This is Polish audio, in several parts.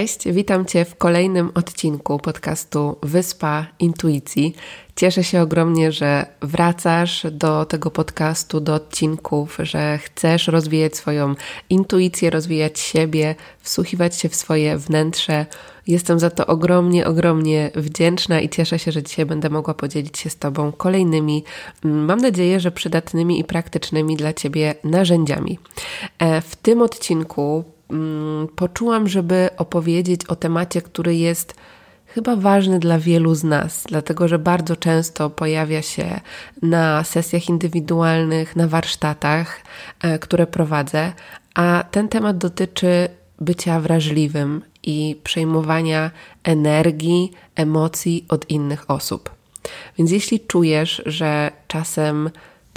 Cześć, witam Cię w kolejnym odcinku podcastu Wyspa Intuicji. Cieszę się ogromnie, że wracasz do tego podcastu, do odcinków, że chcesz rozwijać swoją intuicję, rozwijać siebie, wsłuchiwać się w swoje wnętrze. Jestem za to ogromnie, ogromnie wdzięczna i cieszę się, że dzisiaj będę mogła podzielić się z Tobą kolejnymi, mm, mam nadzieję, że przydatnymi i praktycznymi dla Ciebie narzędziami. E, w tym odcinku poczułam, żeby opowiedzieć o temacie, który jest chyba ważny dla wielu z nas, dlatego że bardzo często pojawia się na sesjach indywidualnych, na warsztatach, e, które prowadzę, a ten temat dotyczy bycia wrażliwym i przejmowania energii, emocji od innych osób. Więc jeśli czujesz, że czasem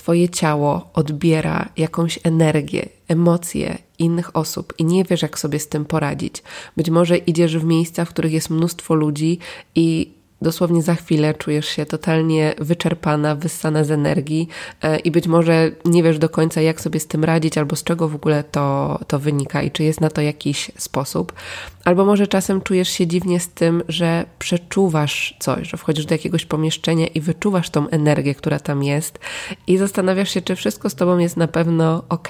Twoje ciało odbiera jakąś energię, emocje innych osób i nie wiesz, jak sobie z tym poradzić. Być może idziesz w miejsca, w których jest mnóstwo ludzi i dosłownie za chwilę czujesz się totalnie wyczerpana, wyssana z energii e, i być może nie wiesz do końca, jak sobie z tym radzić, albo z czego w ogóle to, to wynika i czy jest na to jakiś sposób. Albo może czasem czujesz się dziwnie z tym, że przeczuwasz coś, że wchodzisz do jakiegoś pomieszczenia i wyczuwasz tą energię, która tam jest i zastanawiasz się, czy wszystko z tobą jest na pewno ok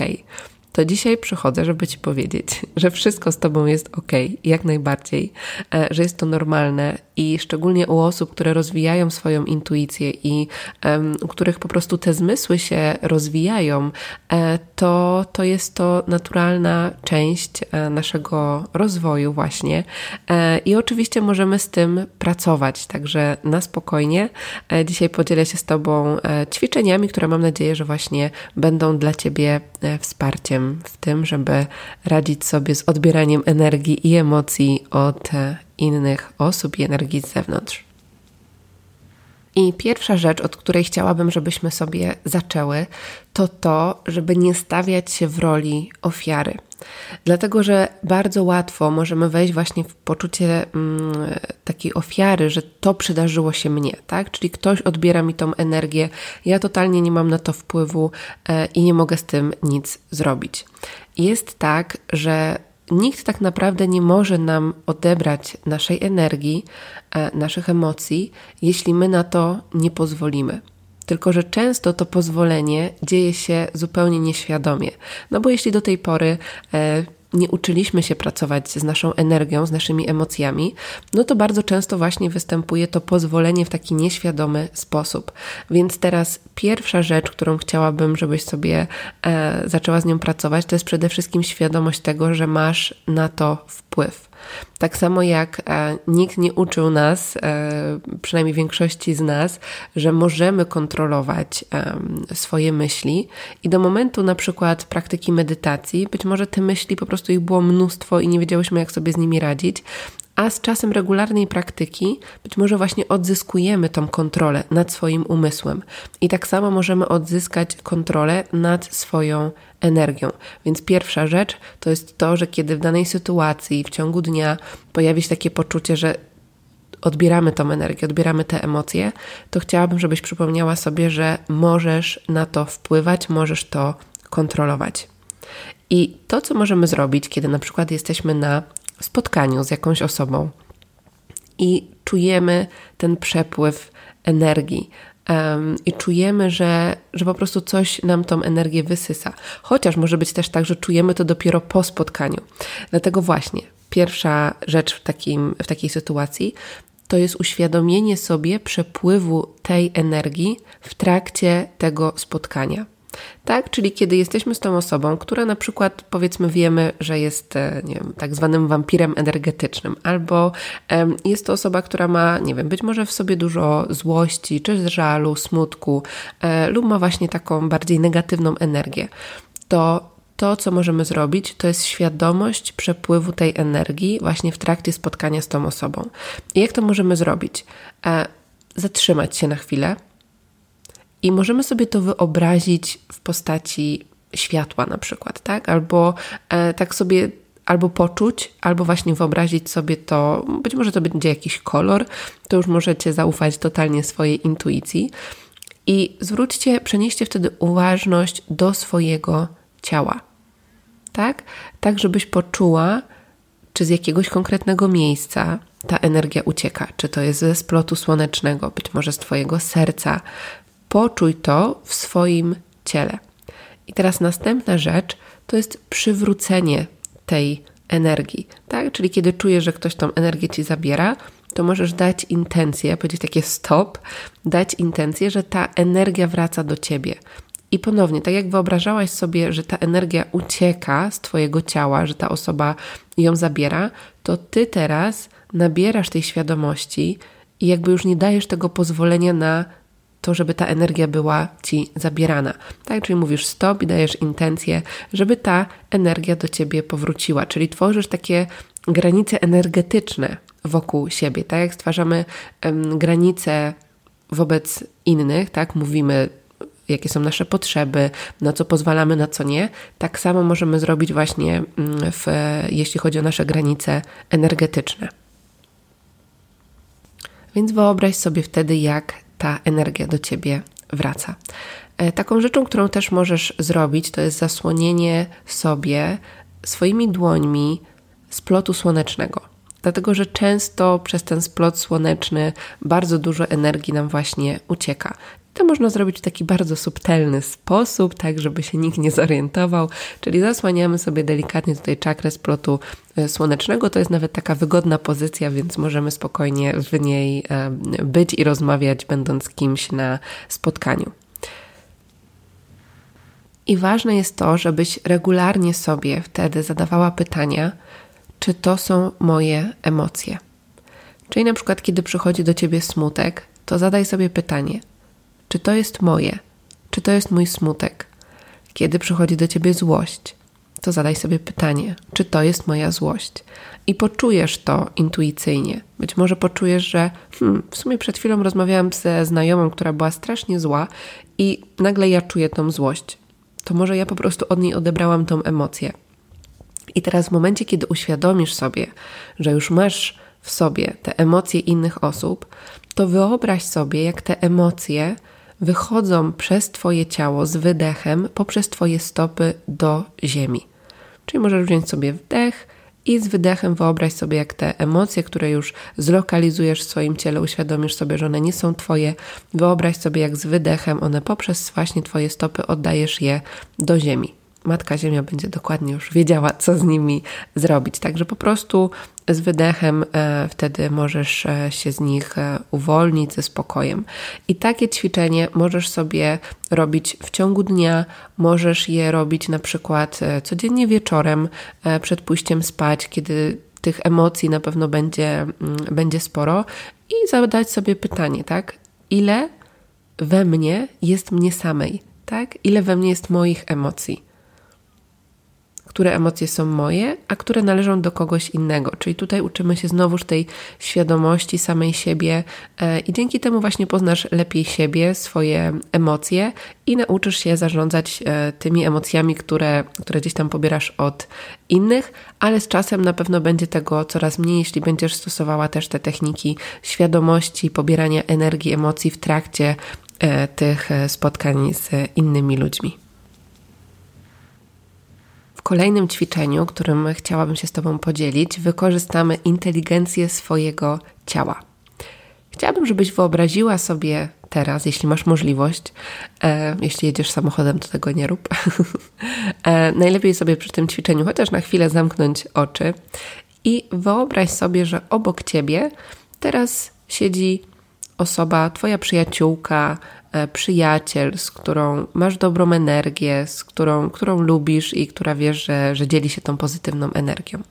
to dzisiaj przychodzę, żeby Ci powiedzieć, że wszystko z Tobą jest ok, jak najbardziej, e, że jest to normalne i szczególnie u osób, które rozwijają swoją intuicję i um, u których po prostu te zmysły się rozwijają, e, to, to jest to naturalna część e, naszego rozwoju, właśnie. I oczywiście możemy z tym pracować, także na spokojnie. Dzisiaj podzielę się z Tobą ćwiczeniami, które mam nadzieję, że właśnie będą dla Ciebie wsparciem w tym, żeby radzić sobie z odbieraniem energii i emocji od e, innych osób i energii z zewnątrz. I pierwsza rzecz, od której chciałabym, żebyśmy sobie zaczęły, to to, żeby nie stawiać się w roli ofiary. Dlatego, że bardzo łatwo możemy wejść właśnie w poczucie mm, takiej ofiary, że to przydarzyło się mnie, tak? Czyli ktoś odbiera mi tą energię, ja totalnie nie mam na to wpływu e, i nie mogę z tym nic zrobić. Jest tak, że nikt tak naprawdę nie może nam odebrać naszej energii, e, naszych emocji, jeśli my na to nie pozwolimy. Tylko, że często to pozwolenie dzieje się zupełnie nieświadomie. No bo jeśli do tej pory e, nie uczyliśmy się pracować z naszą energią, z naszymi emocjami, no to bardzo często właśnie występuje to pozwolenie w taki nieświadomy sposób. Więc teraz pierwsza rzecz, którą chciałabym, żebyś sobie e, zaczęła z nią pracować, to jest przede wszystkim świadomość tego, że masz na to wpływ. Tak samo jak e, nikt nie uczył nas, e, przynajmniej większości z nas, że możemy kontrolować swoje myśli i do momentu na przykład praktyki medytacji, być może te myśli po prostu ich było mnóstwo i nie wiedziałyśmy, jak sobie z nimi radzić, a z czasem regularnej praktyki być może właśnie odzyskujemy tą kontrolę nad swoim umysłem. I tak samo możemy odzyskać kontrolę nad swoją energią. Więc pierwsza rzecz to jest to, że kiedy w danej sytuacji w ciągu dnia pojawi się takie poczucie, że odbieramy tą energię, odbieramy te emocje, to chciałabym, żebyś przypomniała sobie, że możesz na to wpływać, możesz to kontrolować. I to, co możemy zrobić, kiedy na przykład jesteśmy na spotkaniu z jakąś osobą i czujemy ten przepływ energii, i czujemy, że, że po prostu coś nam tą energię wysysa. Chociaż może być też tak, że czujemy to dopiero po spotkaniu. Dlatego właśnie pierwsza rzecz w, takim, w takiej sytuacji to jest uświadomienie sobie przepływu tej energii w trakcie tego spotkania. Tak, czyli kiedy jesteśmy z tą osobą, która na przykład powiedzmy wiemy, że jest e, nie wiem, tak zwanym wampirem energetycznym, albo um, jest to osoba, która ma, nie wiem, być może w sobie dużo złości, czy żalu, smutku, e, lub ma właśnie taką bardziej negatywną energię, to to, co możemy zrobić, to jest świadomość przepływu tej energii właśnie w trakcie spotkania z tą osobą. I jak to możemy zrobić? E, zatrzymać się na chwilę i możemy sobie to wyobrazić w postaci światła na przykład, tak? Albo e, tak sobie albo poczuć, albo właśnie wyobrazić sobie to, być może to będzie jakiś kolor, to już możecie zaufać totalnie swojej intuicji. I zwróćcie, przenieście wtedy uważność do swojego ciała. Tak? Tak, żebyś poczuła, czy z jakiegoś konkretnego miejsca ta energia ucieka. Czy to jest ze splotu słonecznego, być może z Twojego serca. Poczuj to w swoim ciele. I teraz następna rzecz to jest przywrócenie tej energii, tak? Czyli kiedy czujesz, że ktoś tą energię ci zabiera, to możesz dać intencję, powiedzieć takie stop, dać intencję, że ta energia wraca do ciebie. I ponownie, tak jak wyobrażałaś sobie, że ta energia ucieka z Twojego ciała, że ta osoba ją zabiera, to Ty teraz nabierasz tej świadomości i jakby już nie dajesz tego pozwolenia na to, żeby ta energia była ci zabierana. Tak, czyli mówisz stop i dajesz intencję, żeby ta energia do ciebie powróciła, czyli tworzysz takie granice energetyczne wokół siebie. Tak jak stwarzamy um, granice wobec innych, tak, mówimy jakie są nasze potrzeby, na co pozwalamy, na co nie. Tak samo możemy zrobić właśnie mm, w, jeśli chodzi o nasze granice energetyczne. Więc wyobraź sobie wtedy, jak ta energia do ciebie wraca. E, taką rzeczą, którą też możesz zrobić, to jest zasłonienie sobie swoimi dłońmi splotu słonecznego. Dlatego, że często przez ten splot słoneczny bardzo dużo energii nam właśnie ucieka. To można zrobić w taki bardzo subtelny sposób, tak żeby się nikt nie zorientował, czyli zasłaniamy sobie delikatnie tutaj czakrę splotu e, słonecznego. To jest nawet taka wygodna pozycja, więc możemy spokojnie w niej być i rozmawiać, będąc kimś na spotkaniu. I ważne jest to, żebyś regularnie sobie wtedy zadawała pytania, czy to są moje emocje. Czyli na przykład, kiedy przychodzi do ciebie smutek, to zadaj sobie pytanie – czy to jest moje? Czy to jest mój smutek? Kiedy przychodzi do ciebie złość, to zadaj sobie pytanie, czy to jest moja złość? I poczujesz to intuicyjnie. Być może poczujesz, że hmm, w sumie przed chwilą rozmawiałam ze znajomą, która była strasznie zła i nagle ja czuję tą złość. To może ja po prostu od niej odebrałam tą emocję. I teraz w momencie, kiedy uświadomisz sobie, że już masz w sobie te emocje innych osób, to wyobraź sobie, jak te emocje wychodzą przez Twoje ciało z wydechem poprzez Twoje stopy do ziemi. Czyli możesz wziąć sobie wdech i z wydechem wyobraź sobie, jak te emocje, które już zlokalizujesz w swoim ciele, uświadomisz sobie, że one nie są Twoje. Wyobraź sobie, jak z wydechem one poprzez właśnie Twoje stopy oddajesz je do ziemi. Matka Ziemia będzie dokładnie już wiedziała, co z nimi zrobić. Także po prostu z wydechem e, wtedy możesz e, się z nich e, uwolnić ze spokojem. I takie ćwiczenie możesz sobie robić w ciągu dnia, możesz je robić na przykład codziennie wieczorem przed pójściem spać, kiedy tych emocji na pewno będzie, mm, będzie sporo i zadać sobie pytanie, tak? Ile we mnie jest mnie samej, tak? Ile we mnie jest moich emocji? Które emocje są moje, a które należą do kogoś innego. Czyli tutaj uczymy się znowuż tej świadomości samej siebie e, i dzięki temu właśnie poznasz lepiej siebie, swoje emocje i nauczysz się zarządzać e, tymi emocjami, które, które gdzieś tam pobierasz od innych, ale z czasem na pewno będzie tego coraz mniej, jeśli będziesz stosowała też te techniki świadomości, pobierania energii, emocji w trakcie e, tych spotkań z innymi ludźmi kolejnym ćwiczeniu, którym chciałabym się z Tobą podzielić, wykorzystamy inteligencję swojego ciała. Chciałabym, żebyś wyobraziła sobie teraz, jeśli masz możliwość, e, jeśli jedziesz samochodem, to tego nie rób. e, najlepiej sobie przy tym ćwiczeniu chociaż na chwilę zamknąć oczy i wyobraź sobie, że obok ciebie teraz siedzi osoba, Twoja przyjaciółka, przyjaciel, z którą masz dobrą energię, z którą, którą lubisz i która wiesz, że, że dzieli się tą pozytywną energią.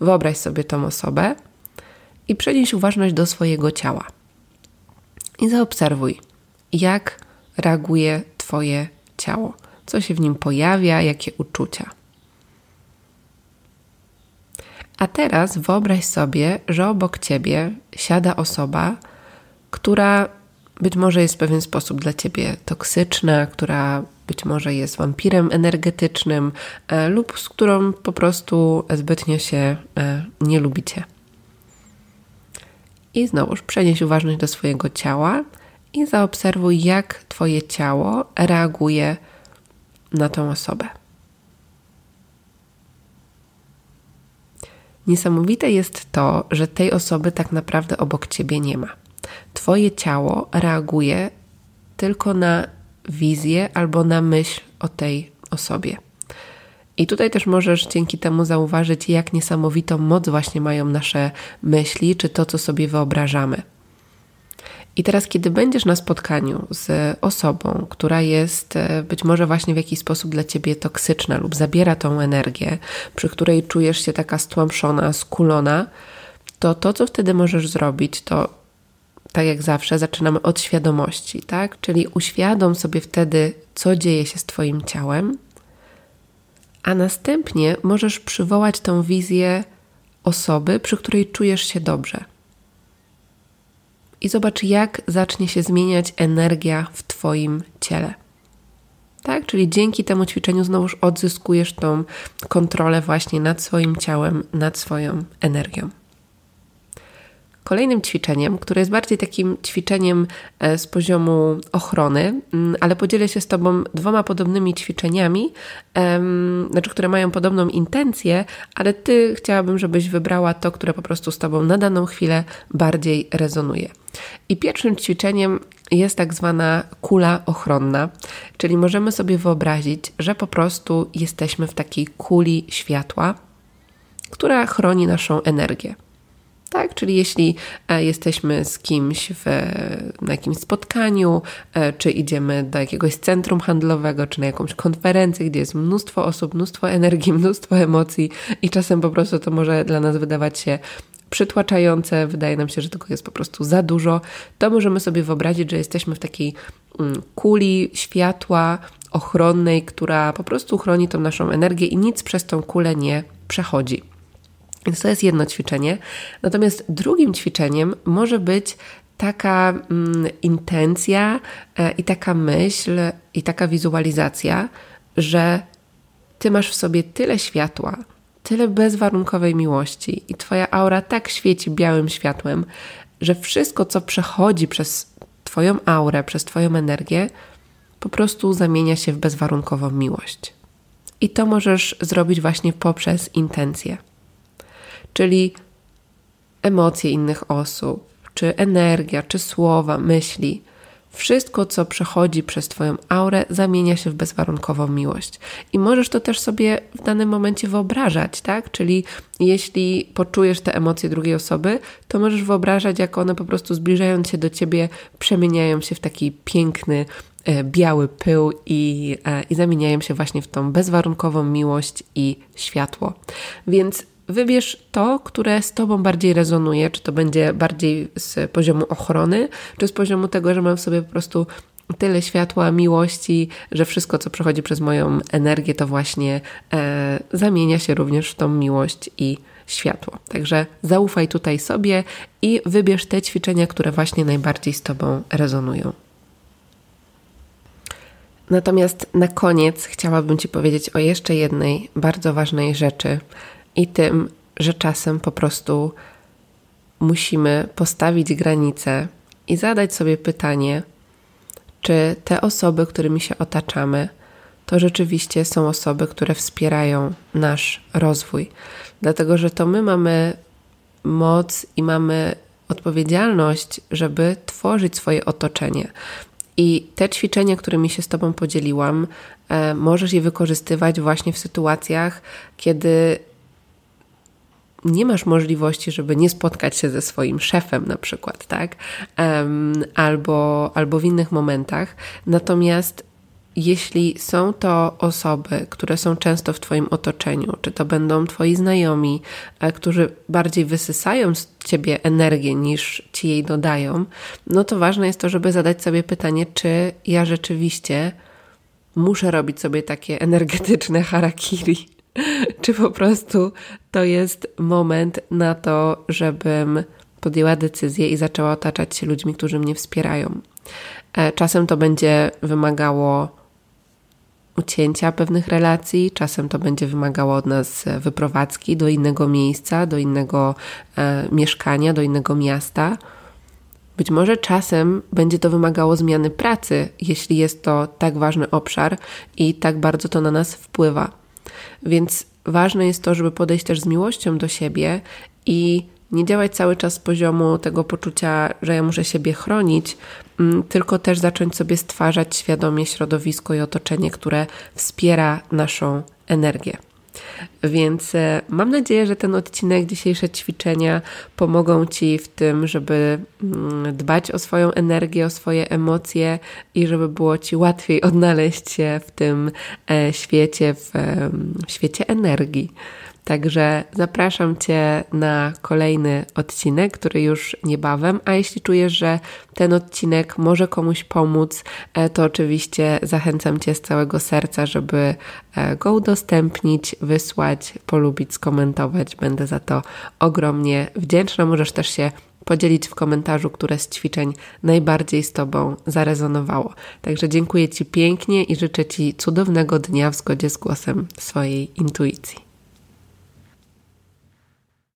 Wyobraź sobie tą osobę i przenieś uważność do swojego ciała. I zaobserwuj, jak reaguje Twoje ciało. co się w nim pojawia, jakie uczucia. A teraz wyobraź sobie, że obok ciebie siada osoba, która być może jest w pewien sposób dla ciebie toksyczna, która być może jest wampirem energetycznym e, lub z którą po prostu zbytnio się e, nie lubicie. I znowuż przenieś uważność do swojego ciała i zaobserwuj, jak Twoje ciało reaguje na tą osobę. Niesamowite jest to, że tej osoby tak naprawdę obok ciebie nie ma. Twoje ciało reaguje tylko na wizję albo na myśl o tej osobie. I tutaj też możesz dzięki temu zauważyć, jak niesamowitą moc właśnie mają nasze myśli, czy to, co sobie wyobrażamy. I teraz, kiedy będziesz na spotkaniu z osobą, która jest e, być może właśnie w jakiś sposób dla ciebie toksyczna lub zabiera tą energię, przy której czujesz się taka stłamszona, skulona, to to, co wtedy możesz zrobić, to tak jak zawsze, zaczynamy od świadomości, tak? Czyli uświadom sobie wtedy, co dzieje się z Twoim ciałem, a następnie możesz przywołać tą wizję osoby, przy której czujesz się dobrze i zobacz, jak zacznie się zmieniać energia w Twoim ciele. Tak? Czyli dzięki temu ćwiczeniu znowuż odzyskujesz tą kontrolę właśnie nad swoim ciałem, nad swoją energią. Kolejnym ćwiczeniem, które jest bardziej takim ćwiczeniem e, z poziomu ochrony, mm, ale podzielę się z Tobą dwoma podobnymi ćwiczeniami, znaczy, które mają podobną intencję, ale Ty chciałabym, żebyś wybrała to, które po prostu z Tobą na daną chwilę bardziej rezonuje. I pierwszym ćwiczeniem jest tak zwana kula ochronna, czyli możemy sobie wyobrazić, że po prostu jesteśmy w takiej kuli światła, która chroni naszą energię. Tak, czyli jeśli e, jesteśmy z kimś w, na jakimś spotkaniu, e, czy idziemy do jakiegoś centrum handlowego, czy na jakąś konferencję, gdzie jest mnóstwo osób, mnóstwo energii, mnóstwo emocji, i czasem po prostu to może dla nas wydawać się przytłaczające, wydaje nam się, że tego jest po prostu za dużo, to możemy sobie wyobrazić, że jesteśmy w takiej mm, kuli światła ochronnej, która po prostu chroni tą naszą energię i nic przez tą kulę nie przechodzi. Więc to jest jedno ćwiczenie. Natomiast drugim ćwiczeniem może być taka mm, intencja e, i taka myśl i taka wizualizacja, że ty masz w sobie tyle światła, tyle bezwarunkowej miłości i twoja aura tak świeci białym światłem, że wszystko, co przechodzi przez twoją aurę, przez twoją energię, po prostu zamienia się w bezwarunkową miłość. I to możesz zrobić właśnie poprzez intencje czyli emocje innych osób, czy energia, czy słowa, myśli. Wszystko, co przechodzi przez Twoją aurę, zamienia się w bezwarunkową miłość. I możesz to też sobie w danym momencie wyobrażać, tak? Czyli jeśli poczujesz te emocje drugiej osoby, to możesz wyobrażać, jak one po prostu zbliżając się do Ciebie, przemieniają się w taki piękny, e, biały pył i, e, i zamieniają się właśnie w tą bezwarunkową miłość i światło. Więc Wybierz to, które z Tobą bardziej rezonuje, czy to będzie bardziej z poziomu ochrony, czy z poziomu tego, że mam w sobie po prostu tyle światła, miłości, że wszystko, co przechodzi przez moją energię, to właśnie e, zamienia się również w tą miłość i światło. Także zaufaj tutaj sobie i wybierz te ćwiczenia, które właśnie najbardziej z Tobą rezonują. Natomiast na koniec chciałabym Ci powiedzieć o jeszcze jednej bardzo ważnej rzeczy, i tym, że czasem po prostu musimy postawić granice i zadać sobie pytanie, czy te osoby, którymi się otaczamy, to rzeczywiście są osoby, które wspierają nasz rozwój. Dlatego, że to my mamy moc i mamy odpowiedzialność, żeby tworzyć swoje otoczenie. I te ćwiczenia, którymi się z Tobą podzieliłam, e, możesz je wykorzystywać właśnie w sytuacjach, kiedy nie masz możliwości, żeby nie spotkać się ze swoim szefem, na przykład, tak? Albo, albo w innych momentach. Natomiast jeśli są to osoby, które są często w Twoim otoczeniu, czy to będą Twoi znajomi, e, którzy bardziej wysysają z Ciebie energię niż Ci jej dodają, no to ważne jest to, żeby zadać sobie pytanie, czy ja rzeczywiście muszę robić sobie takie energetyczne harakiri, czy po prostu to jest moment na to, żebym podjęła decyzję i zaczęła otaczać się ludźmi, którzy mnie wspierają. E, czasem to będzie wymagało ucięcia pewnych relacji, czasem to będzie wymagało od nas wyprowadzki do innego miejsca, do innego e, mieszkania, do innego miasta. Być może czasem będzie to wymagało zmiany pracy, jeśli jest to tak ważny obszar i tak bardzo to na nas wpływa. Więc ważne jest to, żeby podejść też z miłością do siebie i nie działać cały czas z poziomu tego poczucia, że ja muszę siebie chronić, mm, tylko też zacząć sobie stwarzać świadomie środowisko i otoczenie, które wspiera naszą energię. Więc e, mam nadzieję, że ten odcinek, dzisiejsze ćwiczenia pomogą Ci w tym, żeby mm, dbać o swoją energię, o swoje emocje i żeby było Ci łatwiej odnaleźć się w tym e, świecie, w, w świecie energii. Także zapraszam Cię na kolejny odcinek, który już niebawem. A jeśli czujesz, że ten odcinek może komuś pomóc, e, to oczywiście zachęcam Cię z całego serca, żeby e, go udostępnić, wysłać, polubić, skomentować. Będę za to ogromnie wdzięczna. Możesz też się podzielić w komentarzu, które z ćwiczeń najbardziej z Tobą zarezonowało. Także dziękuję Ci pięknie i życzę Ci cudownego dnia w zgodzie z głosem swojej intuicji.